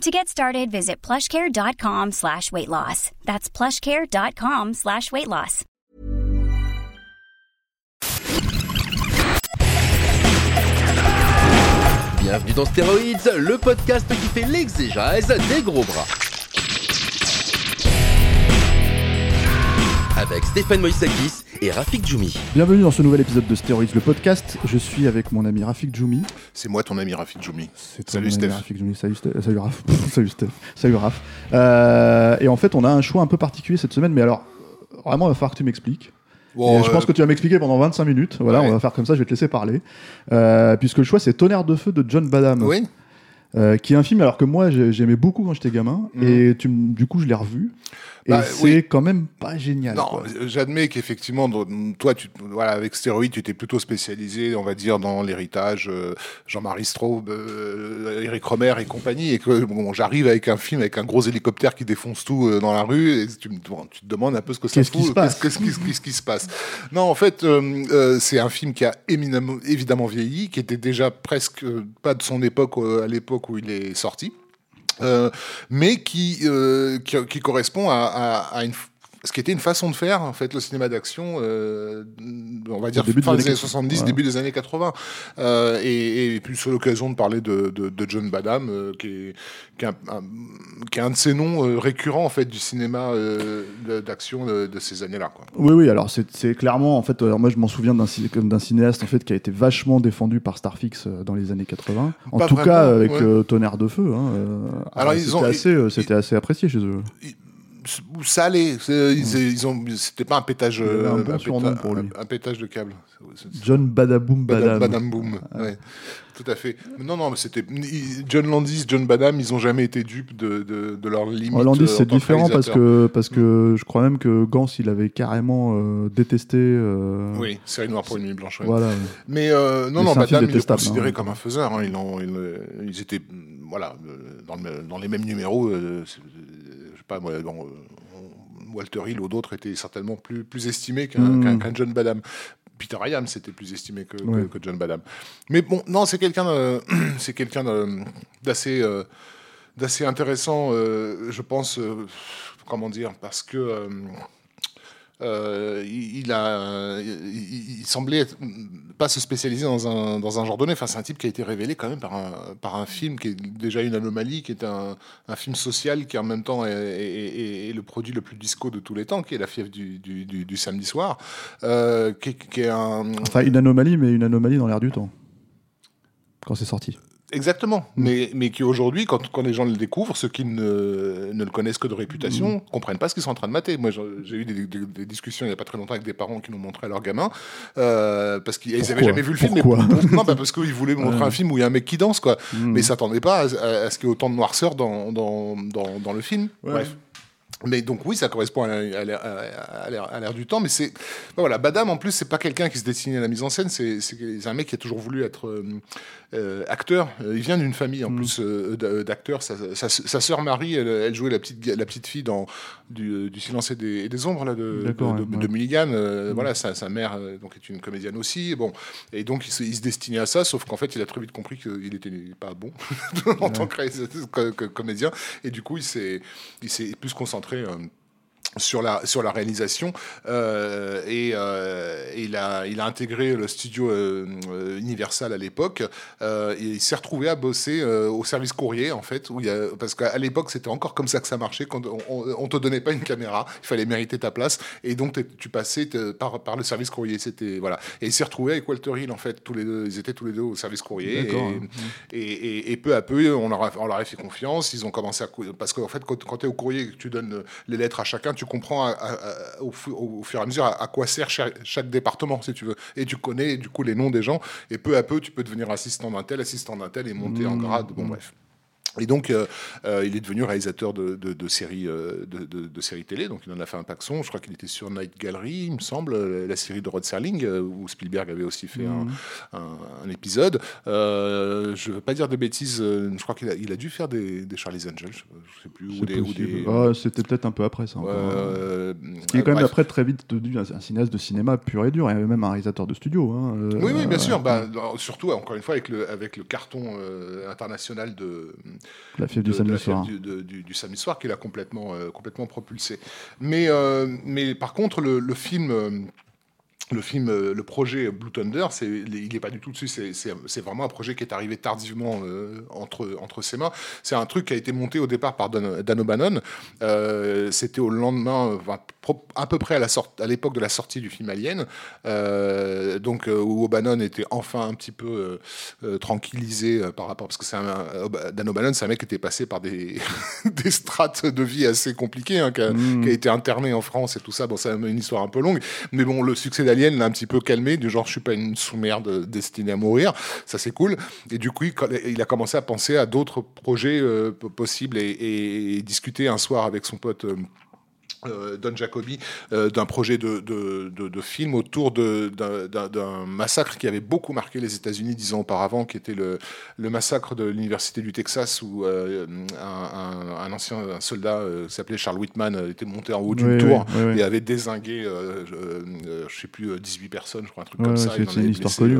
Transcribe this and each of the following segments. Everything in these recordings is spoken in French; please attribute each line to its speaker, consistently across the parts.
Speaker 1: To get started, visit plushcare.com slash weight loss. That's plushcare.com slash weight loss.
Speaker 2: Bienvenue dans Stéroïdes, le podcast qui fait l'exégèse des gros bras. Avec Stéphane Moïsakis et Rafik Djoumi.
Speaker 3: Bienvenue dans ce nouvel épisode de Stéroïdes, le podcast. Je suis avec mon ami Rafik Djoumi.
Speaker 4: C'est moi ton ami Rafik Djoumi.
Speaker 3: C'est
Speaker 4: Salut, Steph.
Speaker 3: Rafik Djoumi. Salut, Steph. Salut Raf. Salut Steph. Salut Raf. Euh, et en fait, on a un choix un peu particulier cette semaine, mais alors, vraiment, il va falloir que tu m'expliques.
Speaker 4: Bon,
Speaker 3: Et je
Speaker 4: euh,
Speaker 3: pense que tu vas m'expliquer pendant 25 minutes. Voilà,
Speaker 4: Ouais.
Speaker 3: on va faire comme ça, je vais te laisser parler. Euh, puisque le choix, c'est Tonnerre de feu de John Badham.
Speaker 4: Oui.
Speaker 3: Euh, qui est un film alors que moi j'ai- j'aimais beaucoup quand j'étais gamin
Speaker 4: Mhm.
Speaker 3: et tu, du coup je l'ai revu et
Speaker 4: Bah,
Speaker 3: c'est
Speaker 4: oui.
Speaker 3: quand même pas génial.
Speaker 4: Non,
Speaker 3: quoi.
Speaker 4: j'admets qu'effectivement, toi, tu, voilà, avec Stéroïde, tu étais plutôt spécialisé, on va dire, dans l'héritage, euh, Jean-Marie Straub, euh, Eric Romer et compagnie, et que bon, j'arrive avec un film avec un gros hélicoptère qui défonce tout euh, dans la rue, et tu, bon, tu te demandes un peu ce que ça
Speaker 3: Qu'est-ce qui
Speaker 4: fout,
Speaker 3: se passe
Speaker 4: qu'est-ce qui, qu'est-ce qui se passe. Non, en fait, euh, euh, c'est un film qui a éminemment, évidemment vieilli, qui était déjà presque euh, pas de son époque euh, à l'époque où il est sorti. Euh, mais qui, euh, qui, qui correspond à, à- à une, ce qui était une façon de faire, en fait, le cinéma d'action, euh, on va dire
Speaker 3: début des
Speaker 4: fin des
Speaker 3: années
Speaker 4: années
Speaker 3: 80,
Speaker 4: 70,
Speaker 3: voilà.
Speaker 4: début des années 80. Euh, et, et puis, sur l'occasion de parler de, de, de John Badham, euh, qui, est, qui, est un, un- qui est un de ces noms euh, récurrents, en fait, du cinéma d'action de, de ces années-là.
Speaker 3: Oui, oui, alors c'est clairement, en fait, moi je m'en souviens d'un cinéaste en fait, qui a été vachement défendu par Starfix dans les années 80. En
Speaker 4: Pas
Speaker 3: tout
Speaker 4: vraiment,
Speaker 3: cas, avec
Speaker 4: ouais.
Speaker 3: Tonnerre de Feu. hein,
Speaker 4: Alors,
Speaker 3: ah,
Speaker 4: ils
Speaker 3: c'était assez, apprécié chez eux.
Speaker 4: Allait, c'est- ils, ils ont, c'était pas un pétage,
Speaker 3: un
Speaker 4: euh,
Speaker 3: bon
Speaker 4: péta-
Speaker 3: pour lui.
Speaker 4: un- pétage de câble.
Speaker 3: John Badaboom
Speaker 4: Badam,
Speaker 3: Badam.
Speaker 4: Badam Boom, ouais. Tout à fait. Non, non, mais c'était John Landis, John Badham, ils ont jamais été dupes de, de, de leurs limites.
Speaker 3: Oh, Landis,
Speaker 4: euh,
Speaker 3: c'est différent parce que, parce que je crois même que Gans, il avait carrément euh, détesté. euh,
Speaker 4: Oui, série noire pour une nuit blanche. ouais.
Speaker 3: Voilà.
Speaker 4: Mais euh, non,
Speaker 3: Mais
Speaker 4: non, Badham, il est considéré
Speaker 3: hein.
Speaker 4: comme un faiseur. hein. Ils, l'ont- ils, euh, ils étaient, voilà, euh, dans, le- dans les mêmes numéros. Sais pas, moi, dans, euh, Walter Hill ou d'autres étaient certainement plus, plus estimés qu'un
Speaker 3: Mm.
Speaker 4: qu'un John Badham. Peter Iams était plus estimé que, que-
Speaker 3: Ouais.
Speaker 4: que John Badham. Mais bon, non, c'est quelqu'un, c'est d'assez, euh, d'assez intéressant, euh, je pense. euh, comment dire Parce que euh, euh, il, il a, euh, il, il semblait être- pas se spécialiser dans un, dans un genre donné. Enfin, c'est un type qui a été révélé quand même par un, par un film qui est déjà une anomalie, qui est un, un film social qui en même temps est, le produit le plus disco de tous les temps, qui est La fièvre du, du, du- samedi soir, euh, qui, qui est un,
Speaker 3: Enfin, une anomalie, mais une anomalie dans l'air du temps. Quand c'est sorti.
Speaker 4: Exactement, mais, mais qui aujourd'hui, quand, quand les gens le découvrent, ceux qui ne, ne le connaissent que de réputation, comprennent pas ce qu'ils sont en train de mater. Moi, j'ai eu des, des- des discussions il n'y a pas très longtemps avec des parents qui nous montraient à leurs gamins, euh, parce qu'ils n'avaient jamais vu le film.
Speaker 3: Pourquoi
Speaker 4: pour- non, bah, parce qu'ils voulaient montrer un film où il y a un mec qui danse, quoi.
Speaker 3: Mm.
Speaker 4: Mais ils s'attendaient pas à, à- à ce qu'il y ait autant de noirceur dans, dans, dans, dans le film.
Speaker 3: Ouais.
Speaker 4: Bref. Mais donc oui, ça correspond à, l'ère- du temps, mais c'est ben voilà, Badam en plus c'est pas quelqu'un qui se destinait à la mise en scène, c'est un mec qui a toujours voulu être euh, euh, acteur. Euh, Il vient d'une famille en
Speaker 3: Mm.
Speaker 4: plus euh, d'a- d'acteurs. Sa, sa, sa sœur Marie, elle, elle jouait la petite la petite fille dans du, du Silence et des, et des ombres là de, de, de-
Speaker 3: ouais.
Speaker 4: de Mulligan. Euh,
Speaker 3: Mm.
Speaker 4: Voilà, sa, sa mère euh, donc est une comédienne aussi. Bon, et donc il se, il se destinait à ça, sauf qu'en fait il a très vite compris qu'il était pas bon en tant que, que- que comédien, et du coup il s'est il s'est plus concentré. Euh, sur la, sur la réalisation euh, et, euh, et il, a, il a intégré le studio euh, Universal à l'époque et il s'est retrouvé à bosser au service courrier en fait où il y a, parce qu'à l'époque c'était encore comme ça que ça marchait quand on, on, on te donnait pas une caméra il fallait mériter ta place et donc tu passais par, par le service courrier c'était voilà et il s'est retrouvé avec Walter Hill en fait tous les deux ils étaient tous les deux au service courrier et,
Speaker 3: D'accord,
Speaker 4: et, peu à peu, on leur, a, on leur a fait confiance. Ils ont commencé à. Parce qu'en fait, quand, quand tu es au courrier et que tu donnes les lettres à chacun, tu comprends à- à- à- au, fu- au fur et à mesure à, quoi sert chaque, chaque département, si tu veux. Et tu connais, du coup, les noms des gens. Et peu à peu, tu peux devenir assistant d'un tel, assistant d'un tel et monter en
Speaker 3: Mmh.
Speaker 4: grade. Bon, bref. Et donc, euh, euh, il est devenu réalisateur de, de, de séries, euh, de, de, séries télé. Donc, il en a fait un paxon. Je crois qu'il était sur Night Gallery, il me semble, la série de Rod Serling, où Spielberg avait aussi fait un, mhm. un, épisode. je ne veux pas dire de bêtises. Je crois qu'il a, il a dû faire des, des Charlie's Angels, je ne sais plus. Ou
Speaker 3: des, ah, C'était peut-être un peu après ça. il est quand même après très vite devenu un, cinéaste de cinéma pur et dur, et même un réalisateur de studio. Hein,
Speaker 4: oui, oui, bien sûr. Bah, surtout, encore une fois, avec le, avec le carton international de
Speaker 3: la fièvre du samedi soir.
Speaker 4: Du, samedi soir qui l'a complètement, euh, complètement propulsé. Mais, euh, mais par contre, le, film euh, le film, le projet Blue Thunder, c'est, il n'est pas du tout dessus. C'est, vraiment un projet qui est arrivé tardivement entre, entre ses mains. C'est un truc qui a été monté au départ par Dan, O'Bannon. c'était au lendemain, à peu près à, l'époque de la sortie du film Alien, euh, donc euh, où O'Bannon était enfin un petit peu euh, tranquillisé par rapport parce que c'est un, Dan O'Bannon, c'est un mec qui était passé par des, des strates de vie assez compliquées, hein, mmh. qui, a, été interné en France et tout ça. Bon, c'est une histoire un peu longue, mais bon, le succès d'Alien l'a un petit peu calmé, du genre je suis pas une sous-merde destinée à mourir, ça c'est cool. Et du coup, il a commencé à penser à d'autres projets possibles et, et, discuter un soir avec son pote. Euh, Don Jacobi euh, d'un projet de, de, de, film autour d'un massacre qui avait beaucoup marqué les États-Unis dix ans auparavant, qui était le, le massacre de l'université du Texas où euh, un, un, ancien soldat qui s'appelait Charles Whitman était monté en haut d'une tour et avait désingué, je, je sais plus, 18 personnes, je crois, un truc comme ça.
Speaker 3: C'est une histoire connue,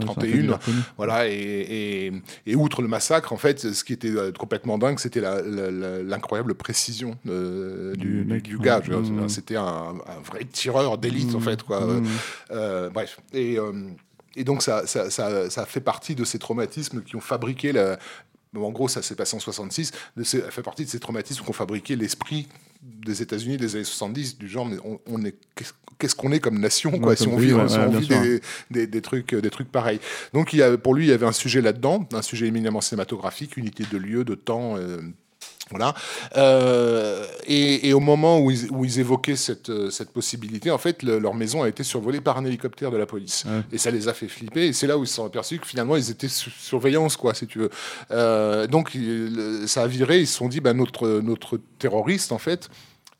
Speaker 4: 31. Voilà, et, et, et, outre le massacre, en fait, ce qui était complètement dingue, c'était l'incroyable précision du, du du gars. Mmh. C'était un, vrai tireur d'élite, en mmh. fait. Quoi. Mmh. Euh, bref. Et, euh, et donc, ça, ça, ça, fait partie de ces traumatismes qui ont fabriqué la, en gros, ça s'est passé en 66. Ça fait partie de ces traumatismes qui ont fabriqué l'esprit des États-Unis des années 70, du genre, mais on, est, qu'est-ce qu'on est comme nation, quoi, si on vit, des, des, trucs, des trucs pareils. Donc, il y a, pour lui, il y avait un sujet là-dedans, un sujet éminemment cinématographique, unité de lieu, de temps. Euh, voilà. Euh, et, au moment où ils, où ils évoquaient cette, euh, cette, possibilité, en fait, leur maison a été survolée par un hélicoptère de la police. Et ça les a fait flipper. Et c'est là où ils se sont aperçus que finalement, ils étaient sous surveillance, quoi, si tu veux. Euh, donc, ça a viré. Ils se sont dit, bah, notre, notre terroriste, en fait,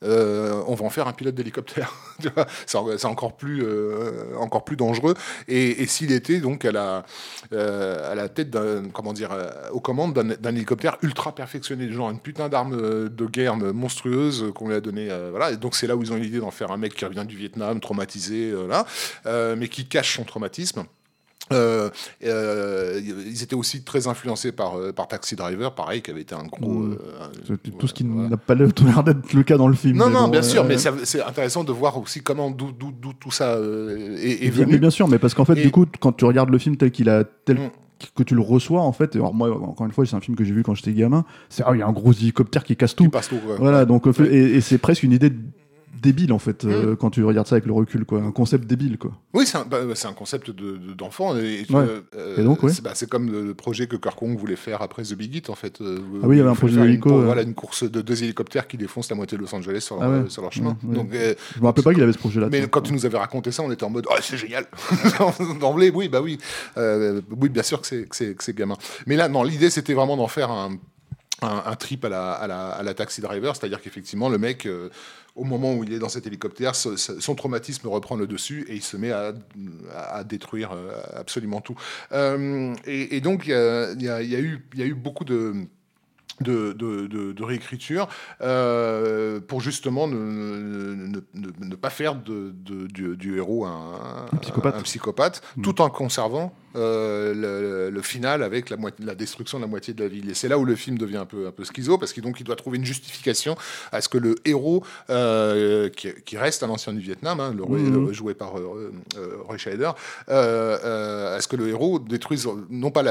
Speaker 4: euh, on va en faire un pilote d'hélicoptère. c'est encore plus, euh, encore plus dangereux. Et, s'il était donc à la, euh, à la tête d'un, comment dire, aux commandes d'un hélicoptère ultra perfectionné, genre une putain d'arme de guerre monstrueuse qu'on lui a donné, voilà. Et donc c'est là où ils ont l'idée d'en faire un mec qui revient du Vietnam, traumatisé, là, mais qui cache son traumatisme. Euh, euh, ils étaient aussi très influencés par, euh, par Taxi Driver, pareil, qui avait été un gros. Mmh.
Speaker 3: tout ce qui n'a pas l'air d'être le cas dans le film.
Speaker 4: Non, non, bien sûr, mais c'est intéressant de voir aussi comment d'où tout ça est, venu.
Speaker 3: Mais bien sûr, mais parce qu'en fait, du coup, quand tu regardes le film tel qu'il a tel mmh. que tu le reçois en fait. Alors moi, encore une fois, c'est un film que j'ai vu quand j'étais gamin. C'est ah, il y a un gros hélicoptère qui casse tout.
Speaker 4: Qui passe tout
Speaker 3: Voilà, donc et, et c'est presque une idée débile en fait euh, mm. quand tu regardes ça avec le recul quoi. Un concept débile quoi.
Speaker 4: Oui c'est un, bah, un, concept d'enfant de, et,
Speaker 3: euh, et, donc
Speaker 4: oui. c'est bah, comme le, projet que Kirk voulait faire après The Big Hit en fait.
Speaker 3: Euh, ah oui il y avait un projet d'hélico
Speaker 4: une, voilà une course de deux hélicoptères qui défoncent la moitié de Los Angeles sur, leur, ah sur leur chemin. Donc
Speaker 3: je me rappelle pas qu'il avait ce projet là
Speaker 4: mais quand tu nous avais raconté ça on était en mode oh, c'est génial. D'emblée oui bah oui. Oui bien sûr que c'est gamin. Mais là non l'idée c'était vraiment d'en faire un un, trip à la, à la, à la taxi driver, c'est-à-dire qu'effectivement, le mec, au moment où il est dans cet hélicoptère, son traumatisme reprend le dessus et il se met à, à détruire euh, absolument tout. Euh, et, donc, il y a, y, a, y a, eu beaucoup de de, de, de, réécriture euh, pour justement ne, ne, pas faire de, du, héros un,
Speaker 3: psychopathe,
Speaker 4: psychopathe mm. tout en conservant euh, le, final avec la, la, destruction de la moitié de la ville. Et c'est là où le film devient un peu, un peu schizo, parce qu'il il doit trouver une justification à ce que le héros, euh, qui, reste un ancien du Vietnam, hein, le, mm. joué par Roy Scheider, à ce que le héros détruise non pas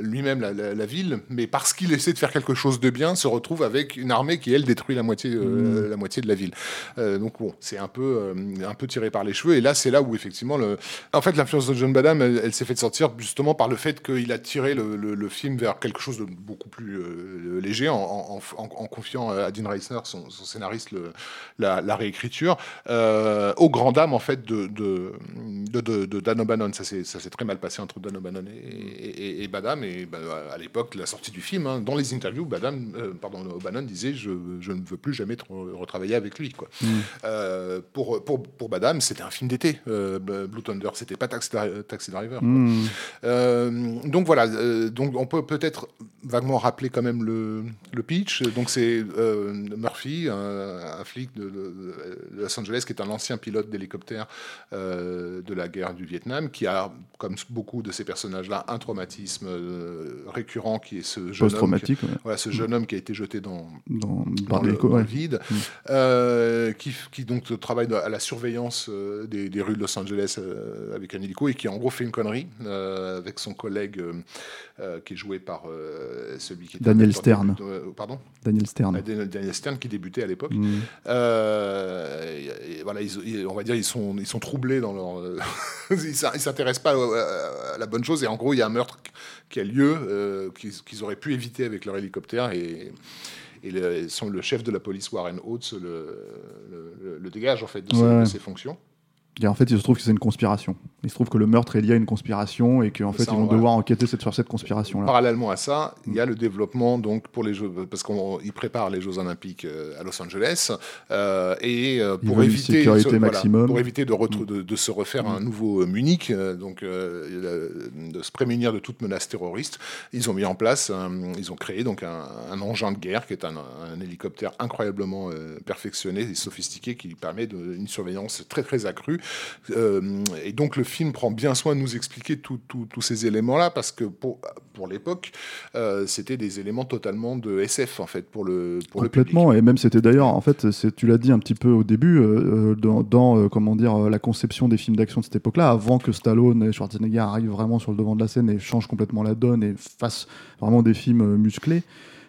Speaker 4: lui-même la, la ville, mais parce qu'il essaie de faire quelque chose de bien se retrouve avec une armée qui elle détruit la moitié, euh, mm. la moitié de la ville. Euh, donc bon, c'est un peu, euh, un peu tiré par les cheveux. Et là, c'est là où effectivement, le... en fait, l'influence de John Badham, elle, s'est fait sortir justement par le fait qu'il a tiré le, film vers quelque chose de beaucoup plus léger en, confiant à Dean Reisner, son, scénariste, la, réécriture, au grand dame en fait de, de, de, de Dan O'Bannon. Ça s'est très mal passé entre Dan O'Bannon et, et, et Badham. Et bah, à l'époque, la sortie du film, hein, dans les interviews, Badham, euh, pardon, O'Bannon disait je, je ne veux plus jamais re- retravailler avec lui. Quoi. Euh, pour, pour, pour Badham, c'était un film d'été, euh, Blue Thunder. C'était pas Taxi, Taxi Driver. quoi.
Speaker 3: Hmm.
Speaker 4: Euh, donc voilà, euh, donc on peut peut-être vaguement rappeler quand même le, le pitch. Donc c'est euh, Murphy, un, un flic de, de- de Los Angeles qui est un ancien pilote d'hélicoptère de la guerre du Vietnam, qui a, comme beaucoup de ces personnages-là, un traumatisme récurrent qui est ce jeune homme. qui-
Speaker 3: Post-traumatique, ouais.
Speaker 4: Voilà, ce jeune homme qui a été jeté dans,
Speaker 3: dans,
Speaker 4: dans le, dans vide,
Speaker 3: Mm.
Speaker 4: qui, qui donc travaille à la surveillance des, des rues de Los Angeles avec un hélico et qui en gros fait une connerie euh, avec son collègue euh, euh, qui est joué par celui qui était
Speaker 3: Daniel Stern.
Speaker 4: pardon
Speaker 3: Daniel Stern.
Speaker 4: Daniel Daniel Stern qui débutait à l'époque. Et- et voilà, ils, on va dire ils sont, ils sont troublés dans leur. ils s'in- ils s'intéressent pas à, à la bonne chose et en gros il y a un meurtre qui a lieu qu'ils auraient pu éviter avec leur hélicoptère et. Et le, son- le chef de la police, Warren Oates, le, le- le- le dégage en fait de, ses,
Speaker 3: Ouais.
Speaker 4: de ses fonctions.
Speaker 3: Et en fait, il se trouve que c'est une conspiration. Il se trouve que le meurtre est lié à une conspiration et qu'en fait, ils vont devoir enquêter sur cette conspiration-là.
Speaker 4: Parallèlement à ça, il y a le développement donc pour les Jeux, parce qu'ils préparent les Jeux Olympiques euh, à Los Angeles euh, et euh, pour
Speaker 3: une
Speaker 4: éviter voilà, pour éviter de,
Speaker 3: Mm.
Speaker 4: de, de se refaire un nouveau Munich, donc euh, de se prémunir de toute menace terroriste, ils ont mis en place, un- ils ont créé donc un, un engin de guerre qui est un, un hélicoptère incroyablement euh, perfectionné et sophistiqué qui permet de, une surveillance très très accrue. Euh, et donc le film prend bien soin de nous expliquer tous ces éléments-là parce que pour, pour l'époque, euh, c'était des éléments totalement de SF en fait pour le pour le public.
Speaker 3: Complètement, et même c'était d'ailleurs, en fait, tu l'as dit un petit peu au début, euh, dans, dans, comment dire, la conception des films d'action de cette époque-là, avant que Stallone et Schwarzenegger arrivent vraiment sur le devant de la scène et changent complètement la donne et fassent vraiment des films musclés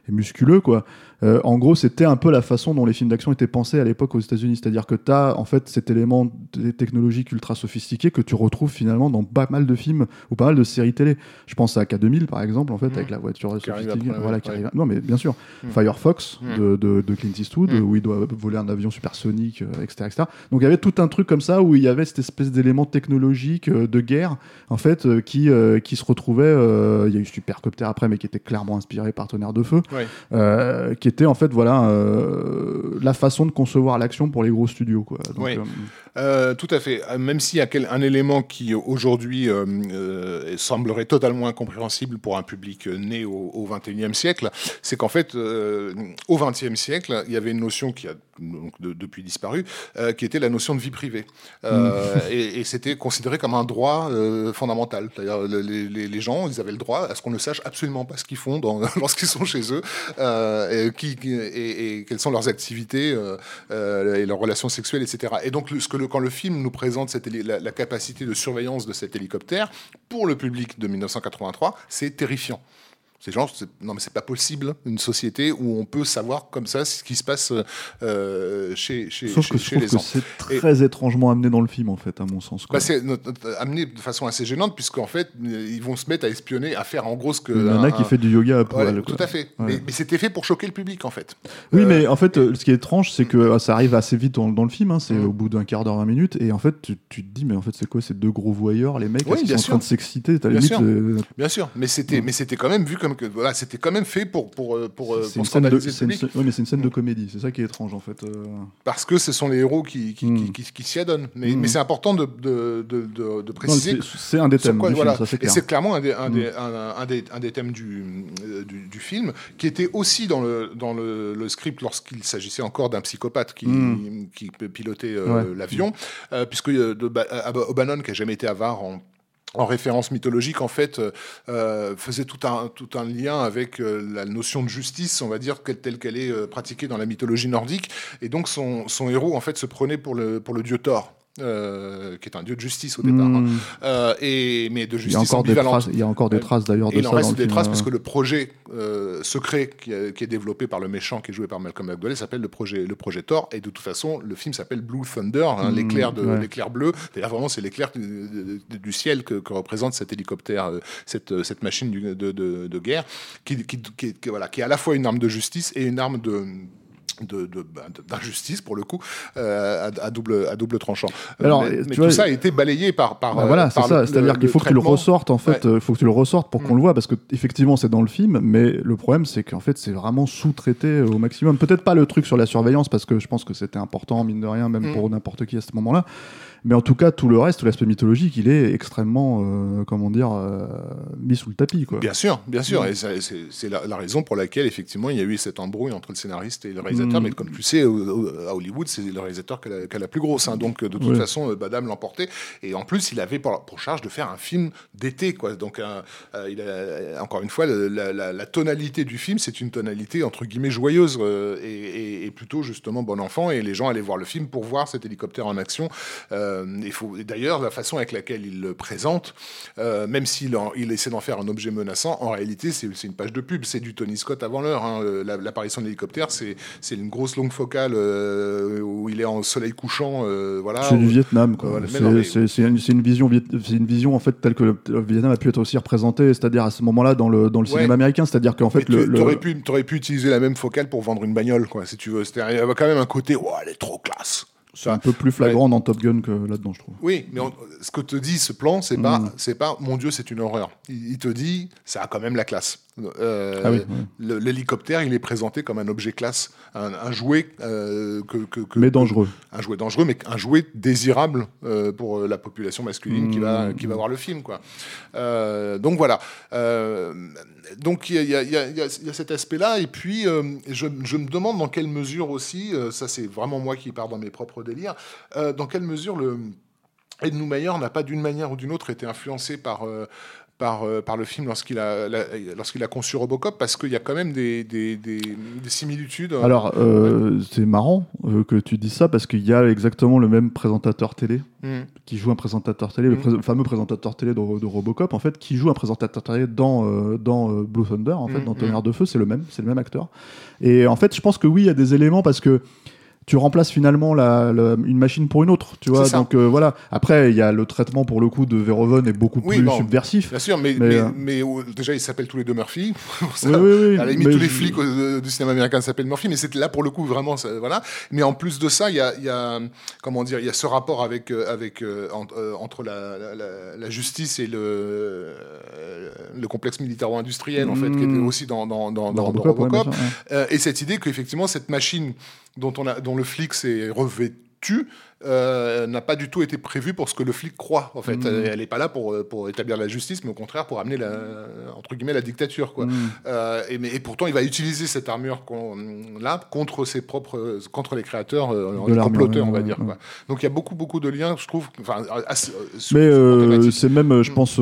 Speaker 3: et musculeux, quoi. Euh, en gros, c'était un peu la façon dont les films d'action étaient pensés à l'époque aux États-Unis, c'est-à-dire que tu as en fait cet élément technologique ultra sophistiqué que tu retrouves finalement dans pas mal de films ou pas mal de séries télé. Je pense à K2000 par exemple, en fait, avec la voiture
Speaker 4: Qui
Speaker 3: sophistiquée, voilà,
Speaker 4: ouais,
Speaker 3: qui arrive. Non, mais bien sûr,
Speaker 4: Mhm.
Speaker 3: Firefox
Speaker 4: Mhm.
Speaker 3: de, de, de Clint Eastwood, où il doit voler un avion supersonique, euh, etc., etc. Donc il y avait tout un truc comme ça où il y avait cette espèce d'élément technologique euh, de guerre, en fait, qui, qui se retrouvait. il y a eu Supercopter après, mais qui était clairement inspiré par Tonnerre de Feu,
Speaker 4: Ouais.
Speaker 3: Qui était en fait voilà euh, la façon de concevoir l'action pour les gros studios, quoi. Donc,
Speaker 4: Ouais.
Speaker 3: Euh,
Speaker 4: tout à fait. Euh, Même s'il y a quel- un élément qui aujourd'hui euh, euh, semblerait totalement incompréhensible pour un public né au, 21e siècle, c'est qu'en fait, au 20e siècle, il y avait une notion qui a donc, de- depuis disparu, euh, qui était la notion de vie privée. Euh, et et c'était considéré comme un droit fondamental. Le- les, les- les gens, ils avaient le droit à ce qu'on ne sache absolument pas ce qu'ils font lorsqu'ils sont chez eux, et, qui, qui- et, et quelles sont leurs activités et leurs relations sexuelles, etc. Et donc, ce que le, quand le film nous présente la capacité de surveillance de cet hélicoptère, pour le public de 1983, c'est terrifiant. C'est- non mais c'est pas possible, une société où on peut savoir comme ça ce qui se passe euh, chez, chez,
Speaker 3: Sauf
Speaker 4: chez,
Speaker 3: que je
Speaker 4: chez
Speaker 3: trouve
Speaker 4: les gens.
Speaker 3: c'est très étrangement amené dans le film, en fait, à mon sens. quoi.
Speaker 4: Bah, c'est amené de façon assez gênante, puisqu'en fait, euh, ils vont se mettre à espionner, à faire en gros ce que.
Speaker 3: Une
Speaker 4: un-
Speaker 3: nana qui
Speaker 4: un-
Speaker 3: fait du yoga à
Speaker 4: Ouais,
Speaker 3: poil.
Speaker 4: tout
Speaker 3: quoi.
Speaker 4: à fait.
Speaker 3: Ouais.
Speaker 4: Mais, mais c'était fait pour choquer le public, en fait.
Speaker 3: Oui,
Speaker 4: Euh,
Speaker 3: mais en fait, euh, ce qui est étrange, c'est que euh, ça arrive assez vite dans, dans le film. hein, c'est
Speaker 4: Mm.
Speaker 3: au bout d'un quart d'heure, 20 minutes. Et en fait, tu, tu te dis, mais en fait, c'est quoi ces deux gros voyeurs, les mecs?
Speaker 4: Oui, bien
Speaker 3: sont en train de s'exciter
Speaker 4: Bien
Speaker 3: limite,
Speaker 4: sûr.
Speaker 3: euh,
Speaker 4: Bien sûr, mais c'était,
Speaker 3: Mm.
Speaker 4: mais c'était quand même vu comme que voilà, c'était quand même fait pour pour euh, pour, euh,
Speaker 3: c'est
Speaker 4: pour
Speaker 3: une scène de,
Speaker 4: le
Speaker 3: une ouais, mais c'est une scène de
Speaker 4: Mm.
Speaker 3: comédie. C'est ça qui est étrange, en fait. euh.
Speaker 4: parce que ce sont les héros qui qui,
Speaker 3: Mm.
Speaker 4: qui, qui- qui s'y adonnent. Mais,
Speaker 3: Mm.
Speaker 4: mais c'est important de de, de, de- préciser.
Speaker 3: c'est- un des thèmes
Speaker 4: quoi-
Speaker 3: du
Speaker 4: voilà.
Speaker 3: film, ça
Speaker 4: Et c'est clairement un des, un,
Speaker 3: Mm.
Speaker 4: des, un, un des, un des thèmes du, du, du film, qui était aussi dans le, dans le, le script lorsqu'il s'agissait encore d'un psychopathe qui,
Speaker 3: Mm.
Speaker 4: qui pilotait euh,
Speaker 3: Ouais.
Speaker 4: l'avion, euh, puisque de, Ba- O'Bannon, qui n'a jamais été avare en en référence mythologique, en fait, euh, euh, faisait tout un, tout un lien avec euh, la notion de justice, on va dire, telle qu'elle est pratiquée dans la mythologie nordique. Et donc, son, son héros, en fait, se prenait pour le, pour le dieu Thor, euh, qui est un dieu de justice au départ. hein.
Speaker 3: Mm.
Speaker 4: Euh, et, mais de
Speaker 3: Il y a
Speaker 4: justice
Speaker 3: encore des
Speaker 4: ambivalente.
Speaker 3: traces, il y a encore des traces d'ailleurs de
Speaker 4: il
Speaker 3: ça
Speaker 4: en
Speaker 3: dans
Speaker 4: reste des
Speaker 3: film,
Speaker 4: traces
Speaker 3: euh.
Speaker 4: parce que le projet euh, secret qui, est- qui est développé par le méchant qui est joué par Malcolm McDowell s'appelle le projet, le projet Thor. Et de toute façon, le film s'appelle Blue Thunder, hein,
Speaker 3: Mm,
Speaker 4: l'éclair
Speaker 3: ouais.
Speaker 4: l'éclair bleu. C'est-à-dire vraiment, c'est l'éclair du, ciel que, que représente cet hélicoptère, cette, cette machine du- de, de- de guerre, qui- qui- voilà, qui est à la fois une arme de justice et une arme de de- bah, de- d'injustice pour le coup euh, à, à double à double tranchant. Euh,
Speaker 3: Alors,
Speaker 4: mais
Speaker 3: vois,
Speaker 4: tout ça a été balayé par par
Speaker 3: Bah
Speaker 4: euh,
Speaker 3: voilà, c'est ça.
Speaker 4: le-
Speaker 3: C'est-à-dire
Speaker 4: le-
Speaker 3: qu'il faut
Speaker 4: le
Speaker 3: que tu le
Speaker 4: traitement.
Speaker 3: ressortes, en fait.
Speaker 4: Ouais.
Speaker 3: faut que tu le ressortes pour qu'on
Speaker 4: Mm.
Speaker 3: le voit, parce que effectivement, c'est dans le film, mais le problème, c'est qu'en fait, c'est vraiment sous-traité au maximum. Peut-être pas le truc sur la surveillance, parce que je pense que c'était important, mine de rien, même
Speaker 4: Mm.
Speaker 3: pour n'importe qui à ce moment-là. Mais en tout cas, tout le reste, l'aspect mythologique, il est extrêmement, euh, comment dire, euh, mis sous le tapis, quoi.
Speaker 4: Bien sûr, bien sûr. Et c'est la, la raison pour laquelle, effectivement, il y a eu cette embrouille entre le scénariste et le réalisateur.
Speaker 3: Mm.
Speaker 4: Mais comme tu sais, au- au- à Hollywood, c'est le réalisateur qui a, la- qui a la plus grosse. hein. Donc, de toute façon, euh, Badam l'emportait. Et en plus, il avait pour, pour charge de faire un film d'été. quoi. Donc, euh, il a- encore une fois, la, la- la tonalité du film, c'est une tonalité, entre guillemets, joyeuse et, et- et plutôt, justement, bon enfant. Et les gens allaient voir le film pour voir cet hélicoptère en action. Euh, et d'ailleurs, la façon avec laquelle il le présente, euh, même s'il il essaie d'en faire un objet menaçant, en réalité, c'est une page de pub. C'est du Tony Scott avant l'heure. hein. Euh, la- L'apparition de l'hélicoptère, c'est une grosse longue focale euh, où il est en soleil couchant. euh, voilà.
Speaker 3: C'est du Vietnam.
Speaker 4: Voilà,
Speaker 3: C'est une, une vision, une vision en fait telle que le, le Vietnam a pu être aussi représenté, c'est-à-dire à ce moment-là dans le dans le
Speaker 4: Ouais.
Speaker 3: cinéma américain, c'est-à-dire qu'en fait le,
Speaker 4: tu
Speaker 3: le-
Speaker 4: aurais pu, utiliser la même focale pour vendre une bagnole, quoi, si tu veux. Il y avait quand même un côté, oh, elle est trop classe.
Speaker 3: C'est un peu plus flagrant dans Top Gun que là-dedans, je trouve.
Speaker 4: Oui, mais on- ce que te dit ce plan, c'est pas,
Speaker 3: Mm.
Speaker 4: c'est pas, mon Dieu, c'est une horreur. Il, il te dit, ça a quand même la classe. Euh,
Speaker 3: Ah oui,
Speaker 4: L'hélicoptère, il est présenté comme un objet classe, un, un jouet euh, que, que- que-
Speaker 3: Mais dangereux.
Speaker 4: un jouet dangereux, mais un jouet désirable euh, pour la population masculine qui va
Speaker 3: Mmh.
Speaker 4: qui va voir le film, quoi. Donc voilà. Donc il y a, y y y cet aspect-là, et puis je, je me demande dans quelle mesure aussi, ça c'est vraiment moi qui pars dans mes propres délires, dans quelle mesure le Ed Neumayer n'a pas d'une manière ou d'une autre été influencé par euh, par, euh, par le film lorsqu'il a, lorsqu'il a conçu Robocop, parce qu'il y a quand même des, des, des- des similitudes.
Speaker 3: Alors, euh, c'est marrant euh, que tu dis ça parce qu'il y a exactement le même présentateur télé
Speaker 4: Hmm.
Speaker 3: qui joue un présentateur télé, le pré- fameux présentateur télé de, de Robocop, en fait, qui joue un présentateur télé dans, euh, dans euh, Blue Thunder, en fait,
Speaker 4: Mhm,
Speaker 3: dans Tonnerre de Feu, c'est le même, c'est le même acteur. Et en fait, je pense que oui, il y a des éléments parce que tu remplaces finalement la, la- une machine pour une autre, tu vois. Donc euh, voilà. Après, il y a le traitement pour le coup de Verhoeven est beaucoup
Speaker 4: Oui,
Speaker 3: plus
Speaker 4: bon.
Speaker 3: subversif.
Speaker 4: Bien sûr, mais,
Speaker 3: Mais,
Speaker 4: mais,
Speaker 3: euh,
Speaker 4: mais, euh, déjà, ils s'appellent tous les deux Murphy. Ça,
Speaker 3: Oui, oui, oui,
Speaker 4: à la limite,
Speaker 3: mais
Speaker 4: tous les flics euh, du cinéma américain s'appellent Murphy, mais c'est là pour le coup vraiment, ça- voilà. Mais en plus de ça, il y a, il y a, comment dire, il y a ce rapport avec, avec en- entre la, justice et le, le complexe militaro-industriel en fait, qui était
Speaker 3: Mm.
Speaker 4: aussi dans, dans, dans,
Speaker 3: Dans Robocop, ouais, bien
Speaker 4: Robocop.
Speaker 3: sûr, ouais.
Speaker 4: Et cette idée qu'effectivement cette machine dont, le flic s'est revêtu euh, n'a pas du tout été prévue pour ce que le flic croit. En fait,
Speaker 3: Mm.
Speaker 4: elle n'est pas là pour, euh, pour établir la justice, mais au contraire pour amener la, entre guillemets la dictature. Quoi.
Speaker 3: Mm.
Speaker 4: Euh, et, mais, et pourtant, il va utiliser cette armure là contre ses propres, contre les créateurs,
Speaker 3: De
Speaker 4: les comploteurs, on va dire. Quoi. Donc il y a beaucoup, beaucoup de liens, je trouve. Assez-
Speaker 3: Mais euh, c'est même, je
Speaker 4: Mm.
Speaker 3: pense,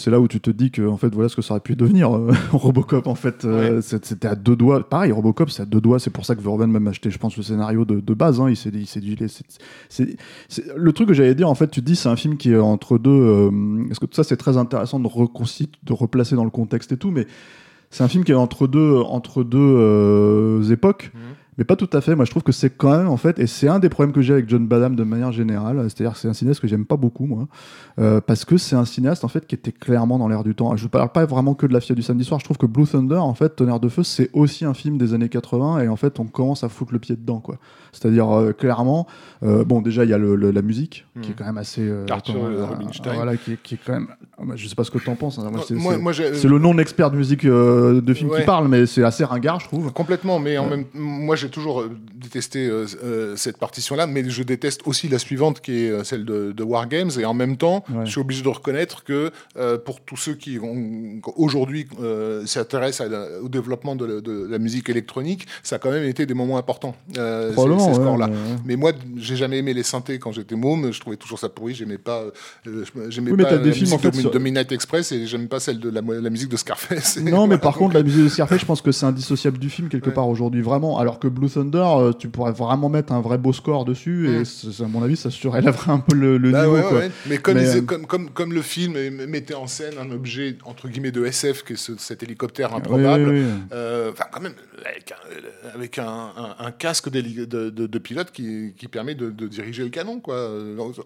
Speaker 3: c'est là où tu te dis que en fait, voilà ce que ça aurait pu devenir Robocop. En fait, c'était à deux doigts. Pareil, Robocop, c'est à deux doigts. C'est pour ça que Verhoeven même acheté, je pense, le scénario de, de base. hein. il s'est dit, il s'est dit, le truc que j'allais dire. En fait, tu dis, c'est un film qui est entre deux. euh, Parce que ça, c'est très intéressant de de replacer dans le contexte et tout, mais c'est un film qui est entre deux, entre deux euh, époques.
Speaker 4: Mhm.
Speaker 3: Mais pas tout à fait. Moi, je trouve que c'est quand même, en fait, et c'est un des problèmes que j'ai avec John Badham de manière générale. C'est-à-dire que c'est un cinéaste que j'aime pas beaucoup, moi. Euh, parce que c'est un cinéaste, en fait, qui était clairement dans l'air du temps. Je parle pas vraiment que de La Fille du samedi soir. Je trouve que Blue Thunder, en fait, Tonnerre de Feu, c'est aussi un film des années 80. Et en fait, on commence à foutre le pied dedans, quoi. C'est-à-dire, euh, clairement, euh, bon, déjà, il y a le- le- la musique, qui est quand même assez.
Speaker 4: Arthur Rubinstein.
Speaker 3: Voilà, qui, est- qui est quand même. ah, moi, Je sais pas ce que t'en penses. hein. Moi, c'est- le non-expert de musique de film
Speaker 4: Ouais.
Speaker 3: qui parle, mais c'est assez ringard, je trouve.
Speaker 4: Complètement, mais en même moi j'ai toujours euh, détesté euh, euh, cette partition-là, mais je déteste aussi la suivante qui est celle de, de War Games, et en même temps,
Speaker 3: Ouais.
Speaker 4: je suis obligé de reconnaître que euh, pour tous ceux qui aujourd'hui euh, s'intéressent au développement de, la- de la musique électronique, ça a quand même été des moments importants. ces-
Speaker 3: ouais,
Speaker 4: scores-là.
Speaker 3: mais, ouais.
Speaker 4: Mais moi, j'ai jamais aimé les synthés quand j'étais môme. Je trouvais toujours ça pourri. J'aimais pas, j'aimais
Speaker 3: Oui,
Speaker 4: pas la
Speaker 3: des films, en fait,
Speaker 4: de,
Speaker 3: sur-
Speaker 4: de Midnight Express et j'aime pas celle de la, la musique de Scarface.
Speaker 3: Non, mais par contre, la musique de Scarface, je pense que c'est indissociable du film quelque part aujourd'hui, vraiment. Alors que Blue Thunder, euh, tu pourrais vraiment mettre un vrai beau score dessus, et à mon avis, ça surélèverait un peu le, le
Speaker 4: Bah
Speaker 3: niveau.
Speaker 4: ouais,
Speaker 3: quoi.
Speaker 4: ouais. Mais, comme,
Speaker 3: Mais, euh,
Speaker 4: comme, comme, comme le film mettait en scène un objet entre guillemets de SF, qui est ce- cet hélicoptère improbable,
Speaker 3: oui, oui.
Speaker 4: euh, enfin quand même avec un, avec un, un- un casque de, de- de pilote qui, qui permet de, diriger le canon. Quoi.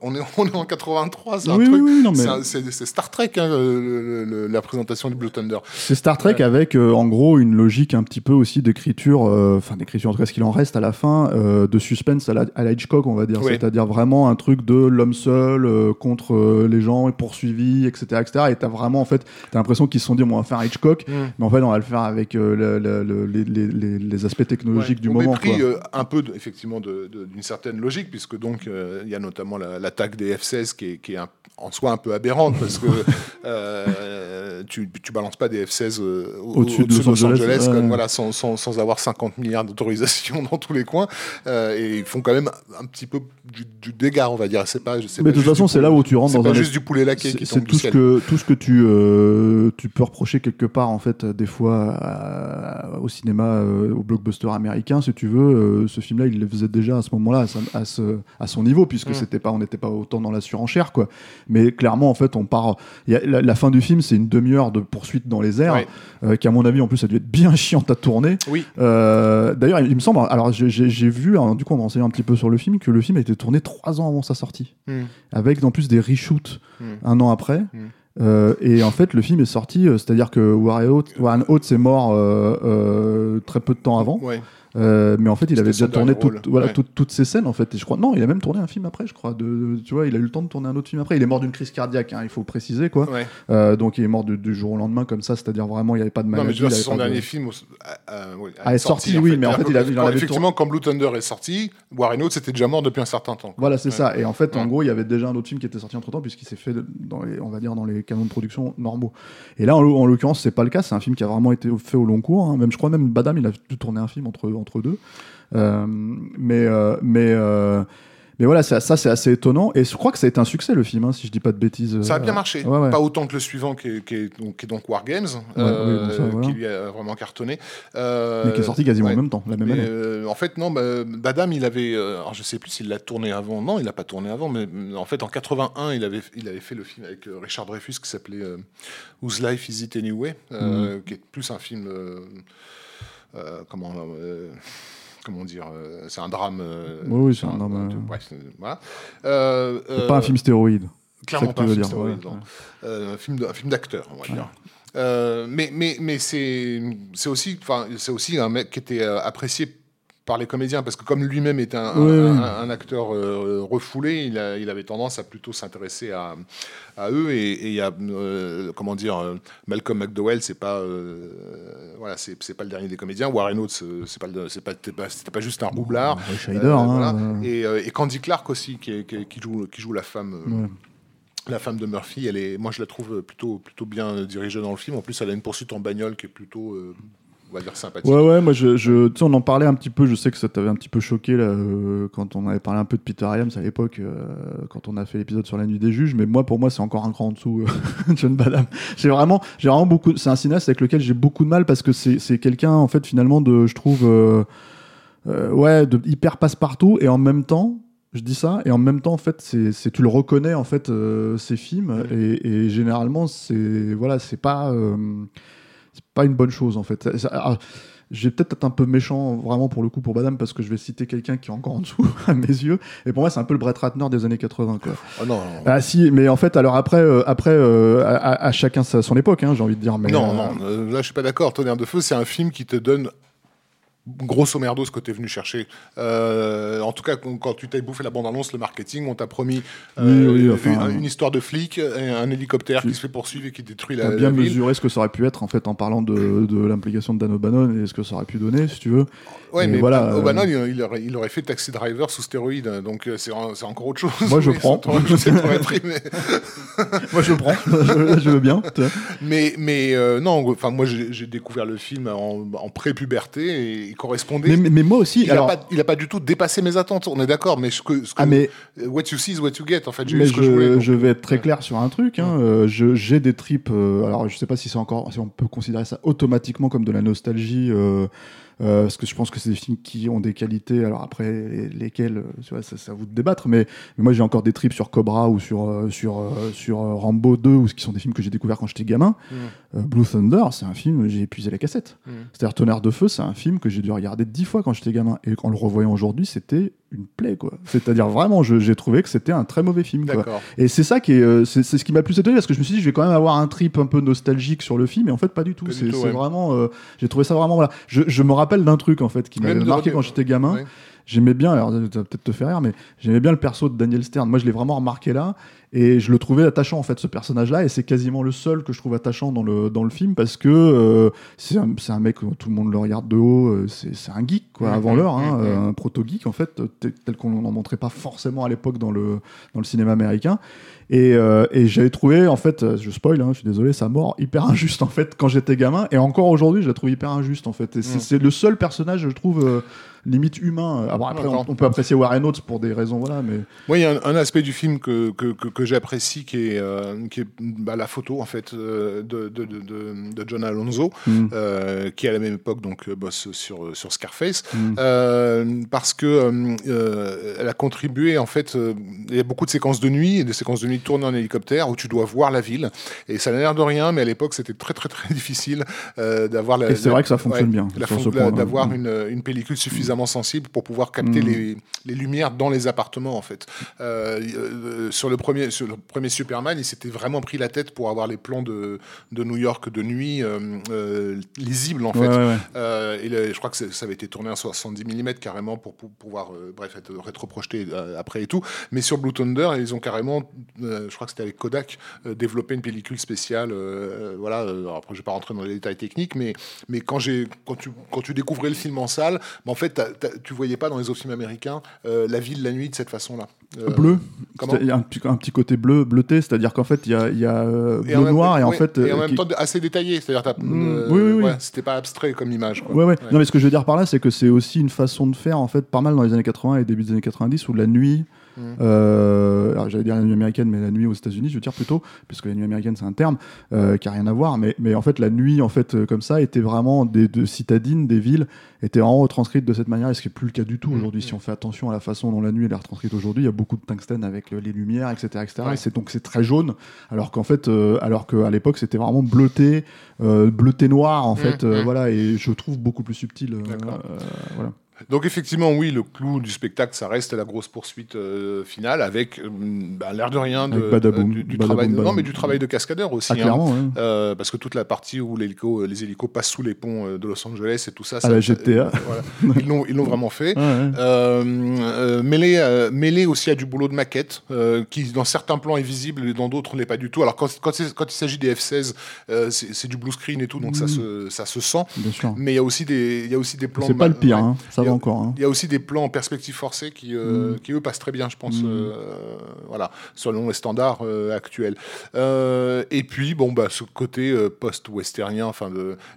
Speaker 4: On, est, on est en 83, c'est un
Speaker 3: Oui,
Speaker 4: truc.
Speaker 3: mais-
Speaker 4: c'est Star Trek, hein, le- le- la présentation du Blue Thunder.
Speaker 3: C'est Star Trek
Speaker 4: Ouais.
Speaker 3: avec, euh, en gros, une logique un petit peu aussi d'écriture, enfin d'écriture, en tout cas ce qu'il en reste à la fin, euh, de suspense à la, à la Hitchcock, on va dire.
Speaker 4: Oui.
Speaker 3: C'est-à-dire vraiment un truc de l'homme seul euh, contre euh, les gens et poursuivi, etc., etc. Et t'as vraiment, en fait, t'as l'impression qu'ils se sont dit, bon, on va faire un Hitchcock,
Speaker 4: Mm.
Speaker 3: mais en fait, on va le faire avec le- le- le- les, les- les- les aspects technologiques
Speaker 4: Ouais,
Speaker 3: du
Speaker 4: au
Speaker 3: moment.
Speaker 4: mépris
Speaker 3: quoi.
Speaker 4: un peu de- effectivement d'une certaine logique, puisque donc il y a notamment la- l'attaque des F-16 qui est, qui est un- en soi un peu aberrante parce que tu, tu balances pas des F-16 euh, au-
Speaker 3: Au-dessus de Los Angeles, ouais.
Speaker 4: voilà, sans, sans- sans avoir 50 milliards d'autorisations dans tous les coins. Euh, et ils font quand même un petit peu du, du dégât, on va dire. C'est pas,
Speaker 3: Mais de toute façon, c'est là où tu rentres dans
Speaker 4: pas
Speaker 3: un
Speaker 4: juste du poulet laqué
Speaker 3: C'est
Speaker 4: qui tombe du
Speaker 3: tout ce que tout ce que tu euh, tu peux reprocher quelque part en fait euh, des fois à- au cinéma euh, au blockbuster américain si tu veux euh, ce film là il le faisait déjà à ce moment-là à, ce- à son niveau puisque
Speaker 4: Mm.
Speaker 3: c'était pas on n'était pas autant dans la surenchère quoi mais clairement en fait on part il y a- la, la fin du film c'est une demi-heure de poursuite dans les airs euh, qui à mon avis en plus a dû être bien chiante à tourner
Speaker 4: Oui.
Speaker 3: euh, D'ailleurs, il, me semble, alors j'ai- vu, alors, du coup, en me renseignant un petit peu sur le film, que le film a été tourné trois ans avant sa sortie,
Speaker 4: Mm.
Speaker 3: avec en plus des reshoots
Speaker 4: Mm.
Speaker 3: un an après.
Speaker 4: Mm.
Speaker 3: Euh, et en fait, le film est sorti, euh, c'est-à-dire que Warren Oates, Warren Oates est mort euh, euh, très peu de temps avant,
Speaker 4: Ouais.
Speaker 3: Euh, mais en fait, il avait déjà tourné toutes-
Speaker 4: rôle.
Speaker 3: voilà,
Speaker 4: Ouais.
Speaker 3: toutes- toutes ces scènes. En fait, et je crois, non, il a même tourné un film après, je crois. De, tu vois, il a eu le temps de tourner un autre film après. Il est mort d'une crise cardiaque, hein, il faut préciser, quoi.
Speaker 4: Ouais.
Speaker 3: Euh, donc, il est mort du, du jour au lendemain, comme ça, c'est-à-dire vraiment, il n'y avait pas de
Speaker 4: Non,
Speaker 3: maladie.
Speaker 4: mais je veux dire,
Speaker 3: avait
Speaker 4: c'est son
Speaker 3: de-
Speaker 4: dernier film. à- à- oui,
Speaker 3: Ah, est sorti, oui, mais en fait, il a- il en avait
Speaker 4: Effectivement, quand Blue Thunder est sorti, Warren Oates était déjà mort depuis un certain temps. quoi.
Speaker 3: Voilà, c'est
Speaker 4: Ouais.
Speaker 3: ça. Et en fait, en gros, il y avait déjà un autre film qui était sorti entre temps, puisqu'il s'est fait dans les, on va dire, dans les canons de production normaux. Et là, en, en l'occurrence, c'est pas le cas. C'est un film qui a vraiment été fait au long cours. hein. Même, je crois, même Badam, il a dû tourner un film entre, entre deux. Euh, mais, euh, mais, euh, mais voilà, ça, ça, c'est assez étonnant. Et je crois que ça a été un succès, le film, hein, si je dis pas de bêtises.
Speaker 4: Ça a bien marché.
Speaker 3: ouais, ouais.
Speaker 4: Pas autant que le suivant qui est, qui est donc, qui est donc War Games,
Speaker 3: Ouais,
Speaker 4: euh,
Speaker 3: oui, bon, ça, voilà.
Speaker 4: qui lui a vraiment cartonné. Euh,
Speaker 3: Mais qui est sorti quasiment en même temps, la même année.
Speaker 4: euh, en fait, non, bah, Badam, il avait. alors, je sais plus s'il l'a tourné avant. Non, il l'a pas tourné avant, mais euh, en fait, en 81, il avait, il avait fait le film avec Richard Dreyfus qui s'appelait Whose Life Is It Anyway,
Speaker 3: Mm.
Speaker 4: qui est plus un film. Euh, euh, comment. Comment dire euh, C'est un drame. euh,
Speaker 3: Oui, oui, c'est un drame,
Speaker 4: de-
Speaker 3: euh,
Speaker 4: bref, voilà.
Speaker 3: C'est pas un film stéroïde.
Speaker 4: Clairement pas un film
Speaker 3: dire,
Speaker 4: stéroïde,
Speaker 3: ouais,
Speaker 4: non.
Speaker 3: ouais.
Speaker 4: Un film d'acteur, on va dire. Mais mais, mais c'est c'est aussi, c'est aussi un mec qui était apprécié par les comédiens parce que comme lui-même est un,
Speaker 3: Oui,
Speaker 4: un,
Speaker 3: oui.
Speaker 4: un- un acteur euh, refoulé, il, a- il avait tendance à plutôt s'intéresser à, à eux et il y a euh, comment dire euh, Malcolm McDowell, c'est pas euh, voilà, c'est pas le dernier des comédiens. Warren Oates, c'est pas c'est pas c'était pas, pas juste un roublard.
Speaker 3: Hein,
Speaker 4: et, et Candy Clark aussi qui, joue qui joue la femme.
Speaker 3: ouais.
Speaker 4: la femme de Murphy, elle est, moi je la trouve plutôt, plutôt bien dirigée dans le film. En plus, elle a une poursuite en bagnole qui est plutôt, euh, on va dire, sympathique.
Speaker 3: Ouais, ouais, moi, je, je, tu sais, on en parlait un petit peu. Je sais que ça t'avait un petit peu choqué là, euh, quand on avait parlé un peu de Peter Iams à l'époque, euh, quand on a fait l'épisode sur la nuit des juges. Mais moi, pour moi, c'est encore un cran en dessous, euh, John Badham. J'ai vraiment, j'ai vraiment beaucoup. C'est un cinéaste avec lequel j'ai beaucoup de mal parce que c'est, quelqu'un, en fait, finalement, de, je trouve, euh, ouais, de hyper passe-partout et en même temps. Je dis ça et en même temps en fait c'est, c'est- tu le reconnais en fait euh, ces films et, et généralement c'est voilà c'est pas euh, c'est pas une bonne chose en fait. Vais peut-être être un peu méchant vraiment pour le coup pour Badam parce que je vais citer quelqu'un qui est encore en dessous à mes yeux et pour moi c'est un peu le Brett Ratner des années 80 quoi.
Speaker 4: Oh non, non,
Speaker 3: Ah si mais en fait alors après euh, après euh, à, chacun son époque hein, j'ai envie de dire mais
Speaker 4: non,
Speaker 3: euh,
Speaker 4: non, euh, là je suis pas d'accord. Tonnerre de feu, c'est un film qui te donne grosso merdo ce que tu es venu chercher. Euh, en tout cas, quand, tu t'es bouffé la bande-annonce, le marketing, on t'a promis euh,
Speaker 3: Oui, oui, enfin,
Speaker 4: une, une histoire de flic, et un hélicoptère qui se fait poursuivre et qui détruit la,
Speaker 3: bien
Speaker 4: la ville.
Speaker 3: mesuré ce que ça aurait pu être en fait en parlant de, de l'implication de Dan O'Bannon et ce que ça aurait pu donner si tu veux.
Speaker 4: Ouais,
Speaker 3: Et
Speaker 4: mais
Speaker 3: voilà, euh,
Speaker 4: O'Bannon, il, il aurait, il aurait fait Taxi Driver sous stéroïde, donc euh, c'est en- c'est encore autre chose.
Speaker 3: Moi, je prends.
Speaker 4: mais
Speaker 3: Moi je prends, je, je veux bien.
Speaker 4: Mais, mais euh, non, enfin moi j'ai j'ai découvert le film en, en pré-puberté et il correspondait.
Speaker 3: Mais, mais, mais moi aussi
Speaker 4: il n'a
Speaker 3: alors
Speaker 4: pas, il a pas du tout dépassé mes attentes, on est d'accord, mais ce que, ce que
Speaker 3: ah mais
Speaker 4: what you see is what you get. En fait,
Speaker 3: Mais
Speaker 4: ce que je voulais. donc-
Speaker 3: je vais être très clair sur un truc. Hein. Euh, je- J'ai des tripes. euh, alors, je sais pas si c'est encore, si on peut considérer ça automatiquement comme de la nostalgie, euh, euh, parce que je pense que c'est des films qui ont des qualités. Alors après, les- lesquelles, euh, tu vois, ça, c'est à vous de débattre. Mais, mais moi, j'ai encore des tripes sur Cobra ou sur euh, sur sur Rambo 2, ou ce qui sont des films que j'ai découverts quand j'étais gamin.
Speaker 4: Mm.
Speaker 3: Euh, Blue Thunder, c'est un film j'ai épuisé la cassette.
Speaker 4: Mm.
Speaker 3: C'est-à-dire Tonnerre de feu, c'est un film que j'ai dû regarder dix fois quand j'étais gamin, et en le revoyant aujourd'hui, c'était une plaie, quoi. C'est-à-dire vraiment, j'ai trouvé que c'était un très mauvais film, quoi. Et c'est ça qui est, euh, c'est ce qui m'a plus étonné parce que je me suis dit, je vais quand même avoir un trip un peu nostalgique sur le film, et en fait, pas du tout. C'est
Speaker 4: ouais.
Speaker 3: vraiment, euh, j'ai trouvé ça vraiment, voilà. Je, je me rappelle d'un truc, en fait, qui
Speaker 4: de
Speaker 3: marqué quand j'étais gamin.
Speaker 4: Ouais.
Speaker 3: J'aimais bien, alors peut-être te faire rire, mais j'aimais bien le perso de Daniel Stern. Moi, je l'ai vraiment remarqué là, et je le trouvais attachant en fait, ce personnage-là, et c'est quasiment le seul que je trouve attachant dans le, dans le film parce que euh, c'est un, un mec, tout le monde le regarde de haut, euh, c'est un geek, quoi, avant l'heure, hein, euh, un proto-geek en fait, tel qu'on n'en montrait pas forcément à l'époque dans le, dans le cinéma américain. Et, euh, et j'avais trouvé, en fait, je spoil, hein, je suis désolé, sa mort hyper injuste en fait quand j'étais gamin, et encore aujourd'hui, je la trouve hyper injuste en fait. Et c'est c'est le seul personnage, je trouve. euh, limite humain. Ah bon, après, on, peut apprécier Warren Oates pour des raisons, voilà, mais
Speaker 4: Moi, il y a un, un aspect du film que, que, que, que j'apprécie qui est, euh, qui est bah, la photo en fait euh, de, de, de, de, de John Alonso,
Speaker 3: Mm.
Speaker 4: euh, qui à la même époque donc euh, bosse sur, sur Scarface,
Speaker 3: Mm.
Speaker 4: euh, parce que euh, euh, elle a contribué en fait. euh, il y a beaucoup de séquences de nuit et des séquences de nuit tournées en hélicoptère où tu dois voir la ville et ça n'a l'air de rien, mais à l'époque c'était très très très difficile euh, d'avoir la.
Speaker 3: Et c'est vrai que ça fonctionne bien, point-là.
Speaker 4: D'avoir
Speaker 3: Mm.
Speaker 4: une, une pellicule suffisamment sensible pour pouvoir capter
Speaker 3: Mm.
Speaker 4: les, les lumières dans les appartements en fait. Euh, euh, sur le premier sur le premier Superman, il s'était vraiment pris la tête pour avoir les plans de, de New York de nuit euh, lisibles en fait.
Speaker 3: Ouais, ouais, ouais.
Speaker 4: Et le- je crois que ça avait été tourné en 70 mm carrément pour, pour pouvoir bref être rétroprojeté après et tout. Mais sur Blue Thunder, ils ont carrément, je crois que c'était avec Kodak, développé une pellicule spéciale. voilà. alors après, je vais pas rentrer dans les détails techniques, mais mais quand j'ai quand tu quand tu découvrais le film en salle, bah, en fait tu voyais pas dans les autres films américains euh, la ville la nuit de cette façon-là. Euh,
Speaker 3: bleu. Il y a un, petit- un petit côté bleu, bleuté, c'est-à-dire qu'en fait, il y a, y a euh,
Speaker 4: en
Speaker 3: bleu
Speaker 4: même-
Speaker 3: noir et en fait.
Speaker 4: et en
Speaker 3: euh,
Speaker 4: même
Speaker 3: qui-
Speaker 4: temps assez détaillé, c'est-à-dire
Speaker 3: Mm,
Speaker 4: euh,
Speaker 3: oui, oui,
Speaker 4: ouais, c'était pas abstrait comme image. Quoi.
Speaker 3: Ouais. Non, mais ce que je veux dire par là, c'est que c'est aussi une façon de faire, en fait, pas mal dans les années 80 et début des années 90, où la nuit,
Speaker 4: Mm.
Speaker 3: euh, j'allais dire la nuit américaine, mais la nuit aux États-Unis, je veux dire plutôt, puisque la nuit américaine, c'est un terme euh, qui a rien à voir, mais, mais en fait, la nuit, en fait, euh, comme ça, était vraiment des de citadines, des villes, étaient vraiment retranscrites de cette manière, et ce qui est plus le cas du tout
Speaker 4: Mm,
Speaker 3: aujourd'hui. Si on fait attention à la façon dont la nuit elle est retranscrite aujourd'hui, il y a beaucoup de tungstène avec les lumières, etc., etc.
Speaker 4: Ouais.
Speaker 3: Et c'est donc c'est très jaune, alors qu'en fait, euh, alors qu'à l'époque, c'était vraiment bleuté, bleuté noir, en fait, euh,
Speaker 4: mm.
Speaker 3: voilà, et je trouve beaucoup plus subtil. voilà.
Speaker 4: Donc effectivement, oui, le clou du spectacle, ça reste la grosse poursuite euh, finale avec euh, bah, l'air de rien de,
Speaker 3: Badaboum,
Speaker 4: du, du
Speaker 3: Badaboum,
Speaker 4: travail, non mais du travail de cascadeur aussi.
Speaker 3: Ah,
Speaker 4: hein.
Speaker 3: ouais.
Speaker 4: Euh, parce que toute la partie où l'hélico, les hélicos passent sous les ponts euh, de Los Angeles et tout ça,
Speaker 3: À
Speaker 4: ça-
Speaker 3: la GTA.
Speaker 4: voilà. ils l'ont ils l'ont vraiment fait.
Speaker 3: Ouais.
Speaker 4: Euh, euh, mêlé, euh, mêlé aussi à du boulot de maquette, euh, qui dans certains plans est visible et dans d'autres l'est pas du tout. Alors quand, quand, c'est- quand il s'agit des F-16, euh, c'est du blue screen et tout, donc ça, se, ça se sent.
Speaker 3: Bien sûr.
Speaker 4: Mais il y a aussi des, il y a aussi des plans.
Speaker 3: C'est pas le pire,
Speaker 4: ouais.
Speaker 3: hein. ça encore. hein.
Speaker 4: Il y a aussi des plans en perspective forcée qui, euh,
Speaker 3: Mm.
Speaker 4: qui eux passent très bien, je pense,
Speaker 3: Mm.
Speaker 4: euh, voilà, selon les standards euh, actuels. Et puis, bon, bah, ce côté post-westernien, enfin,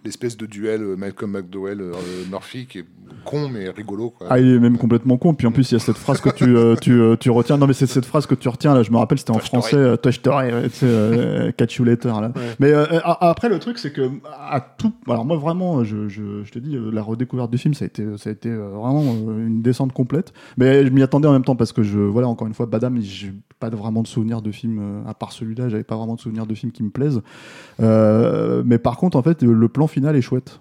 Speaker 4: l'espèce de duel Malcolm McDowell euh, Murphy, qui est con mais rigolo. Quoi.
Speaker 3: Ah, il est même complètement con. Puis en plus, il y a cette phrase que tu, euh, tu, euh, tu retiens. Non, mais c'est cette phrase que tu retiens. Là, je me rappelle, c'était en
Speaker 4: Toi,
Speaker 3: français. Toi, je t'aurais. ouais, tu sais, Catch you later. Là.
Speaker 4: Ouais.
Speaker 3: Mais euh, après, le truc, c'est que à tout. Alors, moi, vraiment, je, je, je te dis, la redécouverte du film, ça a été, ça a été vraiment une descente complète. Mais je m'y attendais en même temps parce que, je, voilà, encore une fois, Badam, j'ai pas vraiment de souvenir de film, euh, à part celui-là, j'avais pas vraiment de souvenir de film qui me plaisent. Mais par contre, en fait, le plan final est chouette.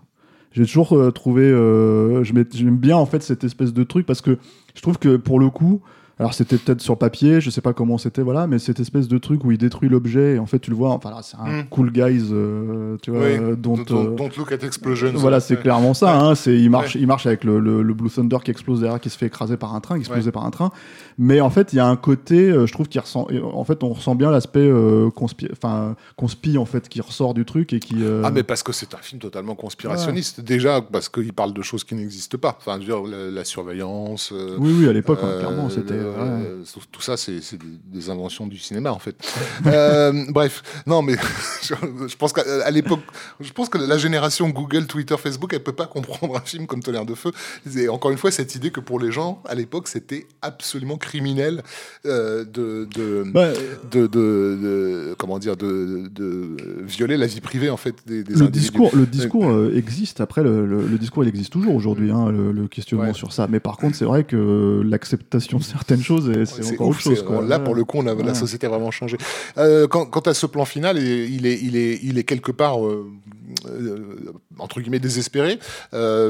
Speaker 3: J'ai toujours euh, trouvé, euh, j'aime bien en fait cette espèce de truc parce que je trouve que pour le coup, alors c'était peut-être sur papier, je sais pas comment c'était, voilà, mais cette espèce de truc où il détruit l'objet et en fait tu le vois, enfin là, c'est un
Speaker 4: Mm.
Speaker 3: cool guys, euh, tu vois,
Speaker 4: Oui,
Speaker 3: euh, dont, euh,
Speaker 4: don't look at explosions.
Speaker 3: voilà, c'est
Speaker 4: Ouais.
Speaker 3: clairement ça. Hein, c'est il marche, il marche avec le, le, le Blue Thunder qui explose derrière, qui se fait écraser par un train, qui explosé
Speaker 4: Ouais.
Speaker 3: par un train. Mais en fait, il y a un côté, euh, je trouve, qui ressent. En fait, on ressent bien l'aspect conspi, enfin conspi en fait qui ressort du truc et qui.
Speaker 4: Ah, mais parce que c'est un film totalement conspirationniste. Déjà, parce qu'il parle de choses qui n'existent pas. Enfin, je veux dire, la, la surveillance.
Speaker 3: Oui, oui, à l'époque,
Speaker 4: Euh,
Speaker 3: clairement, c'était. Ouais.
Speaker 4: euh, tout- ça, c'est des, inventions du cinéma, en fait. Euh, bref, non, mais je, je pense qu'à l'époque, je pense que la génération Google, Twitter, Facebook, elle peut pas comprendre un film comme Tonnerre de feu. Et encore une fois, cette idée que pour les gens, à l'époque, c'était absolument criminel euh, de, de,
Speaker 3: Ouais,
Speaker 4: de, comment dire, de, de violer la vie privée, en fait, des, des
Speaker 3: le
Speaker 4: individus.
Speaker 3: discours, le discours euh, existe. Après, le, le- le discours, il existe toujours aujourd'hui, hein, le, le questionnement
Speaker 4: Ouais.
Speaker 3: sur ça. Mais par contre, c'est vrai que l'acceptation de certaines choses, et c'est encore
Speaker 4: ouf,
Speaker 3: autre chose. quoi.
Speaker 4: Là, pour le coup, on a,
Speaker 3: Ouais.
Speaker 4: la société a vraiment changé. Euh, quant, quant à ce plan final, il est, il est, il est, il est quelque part, euh, entre guillemets désespéré,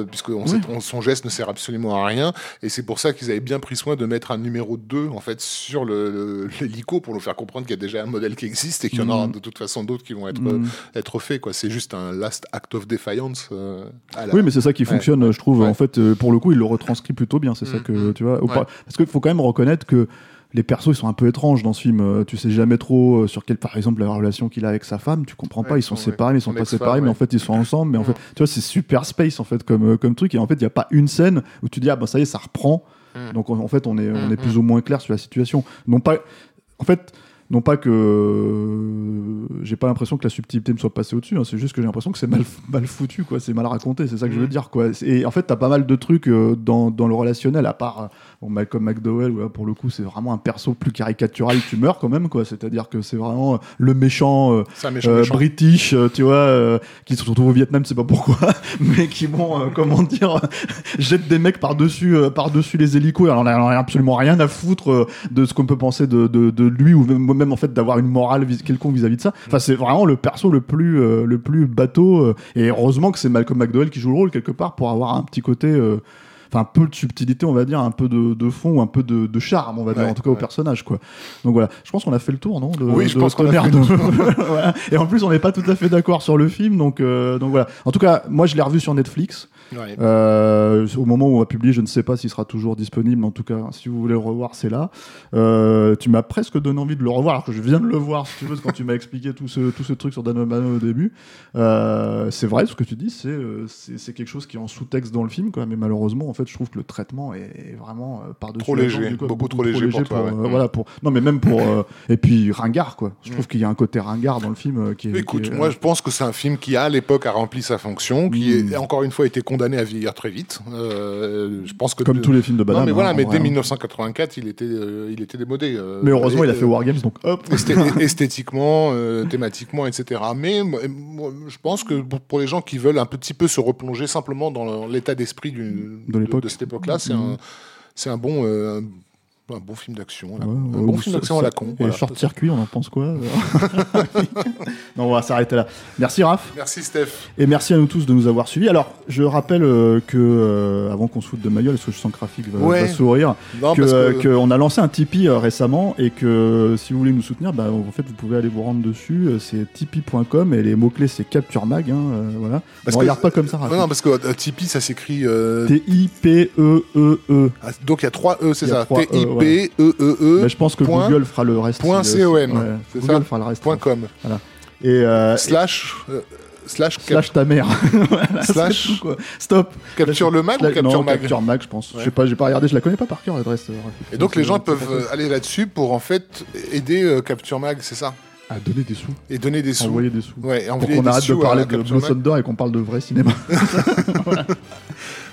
Speaker 4: puisque on sait, son geste ne sert absolument à rien. Et c'est pour ça qu'ils avaient bien pris soin de mettre un numéro 2 en fait sur l'hélico pour nous faire comprendre qu'il y a déjà un modèle qui existe et qu'il y en aura mm. de toute façon d'autres qui vont être, mm. être faits. C'est juste un last act of defiance.
Speaker 3: Oui, mais c'est ça qui fonctionne, je trouve. En fait, pour le coup, il le retranscrit plutôt bien. C'est ça que tu vois. Parce qu'il faut quand même reconnaître que les persos ils sont un peu étranges dans ce film. Euh, tu sais jamais trop euh, sur quelle, par exemple, la relation qu'il a avec sa femme. Tu comprends pas. Ils sont séparés, mais ils sont pas séparés, mais en fait ils sont ensemble. Mais en fait, tu vois, c'est super space en fait comme euh, comme truc. Et en fait, il y a pas une scène où tu dis ah ben ça y est, ça reprend. Donc en fait, on est on est plus ou moins clair sur la situation. Non pas. En fait, non pas que j'ai pas l'impression que la subtilité me soit passée au-dessus, hein, c'est juste que j'ai l'impression que c'est mal, mal foutu, quoi. C'est mal raconté, c'est ça que je veux dire, quoi. Et en fait, t'as pas mal de trucs dans, dans, le relationnel, à part Bon, Malcolm McDowell, pour le coup, c'est vraiment un perso plus caricatural, tu meurs quand même, quoi. C'est-à-dire que c'est vraiment le méchant, euh, euh, british, euh, tu vois, qui se retrouve au Vietnam, c'est pas pourquoi, mais qui, bon, comment dire, jette des mecs par-dessus par-dessus les hélicos. Alors, on a absolument rien à foutre de ce qu'on peut penser de, de, lui, ou même, en fait d'avoir une morale quelconque vis-à-vis de ça. Enfin, c'est vraiment le perso le plus, le plus bateau. et heureusement que c'est Malcolm McDowell qui joue le rôle quelque part pour avoir un petit côté un peu de subtilité, on va dire, un peu de, fond ou un peu de, charme, on va dire, en tout cas au personnage, quoi. Donc voilà, je pense qu'on a fait le tour, non
Speaker 4: Oui, je pense qu'on a fait
Speaker 3: Et en plus, on n'est pas tout à fait d'accord sur le film, donc, euh, donc voilà. En tout cas, moi, je l'ai revu sur Netflix. Euh, au moment où on va publier, je ne sais pas s'il sera toujours disponible. En tout cas, si vous voulez le revoir, c'est là. Euh, tu m'as presque donné envie de le revoir, alors que je viens de le voir, si tu veux, quand tu m'as expliqué tout ce, tout ce truc sur Dan au début. C'est vrai, ce que tu dis, c'est, c'est, quelque chose qui est en sous-texte dans le film, quoi, mais malheureusement, en fait, je trouve que le traitement est vraiment par-dessus.
Speaker 4: Trop léger, beaucoup, trop, léger, pour, toi,
Speaker 3: voilà, pour, non, mais même pour. et puis, ringard, quoi. Je trouve mm. qu'il y a un côté ringard dans le film qui est.
Speaker 4: Écoute, moi, je pense que c'est un film qui, à l'époque, a rempli sa fonction, qui, mm. est, encore une fois, été condamné à vieillir très vite. Euh, je pense que
Speaker 3: comme tous les films de Banane.
Speaker 4: Non, mais voilà, hein, mais dès 1984, il était, euh, il était démodé. Euh,
Speaker 3: mais heureusement, il a fait Wargames, donc hop.
Speaker 4: esthétiquement, thématiquement, etc. Mais je pense que pour les gens qui veulent un petit peu se replonger simplement dans l'état d'esprit de, de, cette époque-là, c'est un, c'est un bon un bon film d'action. un bon film d'action à la con.
Speaker 3: Et short-circuit, on en pense quoi Non, on va s'arrêter là. Merci Raph.
Speaker 4: Merci Steph.
Speaker 3: Et merci à nous tous de nous avoir suivis. Alors, je rappelle euh, que, euh, avant qu'on se foute de ma gueule, parce que je sens que Rafik va, sourire, qu'on que... a lancé un Tipeee euh, récemment et que si vous voulez nous soutenir, bah, en fait, vous pouvez aller vous rendre dessus. C'est tipeee.com et les mots-clés, c'est Capture Mag. Hein, voilà. Parce on regarde pas comme ça,
Speaker 4: Rafik. Non, parce que Tipeee, ça s'écrit.
Speaker 3: T-I-P-E-E-E.
Speaker 4: -E -E. donc il y a trois E, c'est ça. B E E E.
Speaker 3: Mais je pense que Google fera le reste.
Speaker 4: Point com.
Speaker 3: Google fera le reste.
Speaker 4: Point com.
Speaker 3: Voilà. Et euh,
Speaker 4: slash.
Speaker 3: Euh, slash, slash ta mère.
Speaker 4: slash
Speaker 3: quoi. Stop.
Speaker 4: Capture le mag ou capture
Speaker 3: non,
Speaker 4: mag
Speaker 3: Capture mag, je pense. Je sais pas, j'ai pas regardé, je la connais pas par cœur l'adresse. Euh,
Speaker 4: Et donc les gens peuvent aller là-dessus pour en fait aider Capture mag, c'est ça?
Speaker 3: À donner des sous.
Speaker 4: Et donner des sous.
Speaker 3: Envoyer des sous.
Speaker 4: Ouais,
Speaker 3: pour qu'on arrête de parler de Blue d'or et qu'on parle de vrai cinéma. voilà.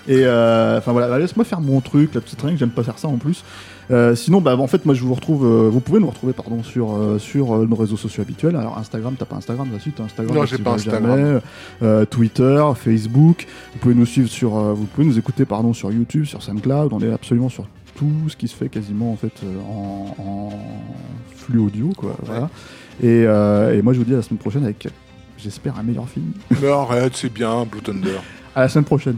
Speaker 3: Et enfin voilà, laisse-moi faire mon truc, la petite règle, j'aime pas faire ça en plus. Euh, sinon, bah, en fait, moi, je vous retrouve. Euh, vous pouvez nous retrouver, pardon, sur euh, sur nos réseaux sociaux habituels. Alors, Instagram, t'as pas Instagram là-dessus, t'as Instagram.
Speaker 4: Non, j'ai pas Instagram.
Speaker 3: Twitter, Facebook. Vous pouvez nous suivre sur. vous pouvez nous écouter, pardon, sur YouTube, sur SoundCloud. On est absolument sur tout ce qui se fait quasiment en fait en, flux audio, quoi. Voilà. Et, et moi, je vous dis à la semaine prochaine avec, j'espère, un meilleur film.
Speaker 4: Mais arrête, c'est bien, Blue Thunder.
Speaker 3: À la semaine prochaine.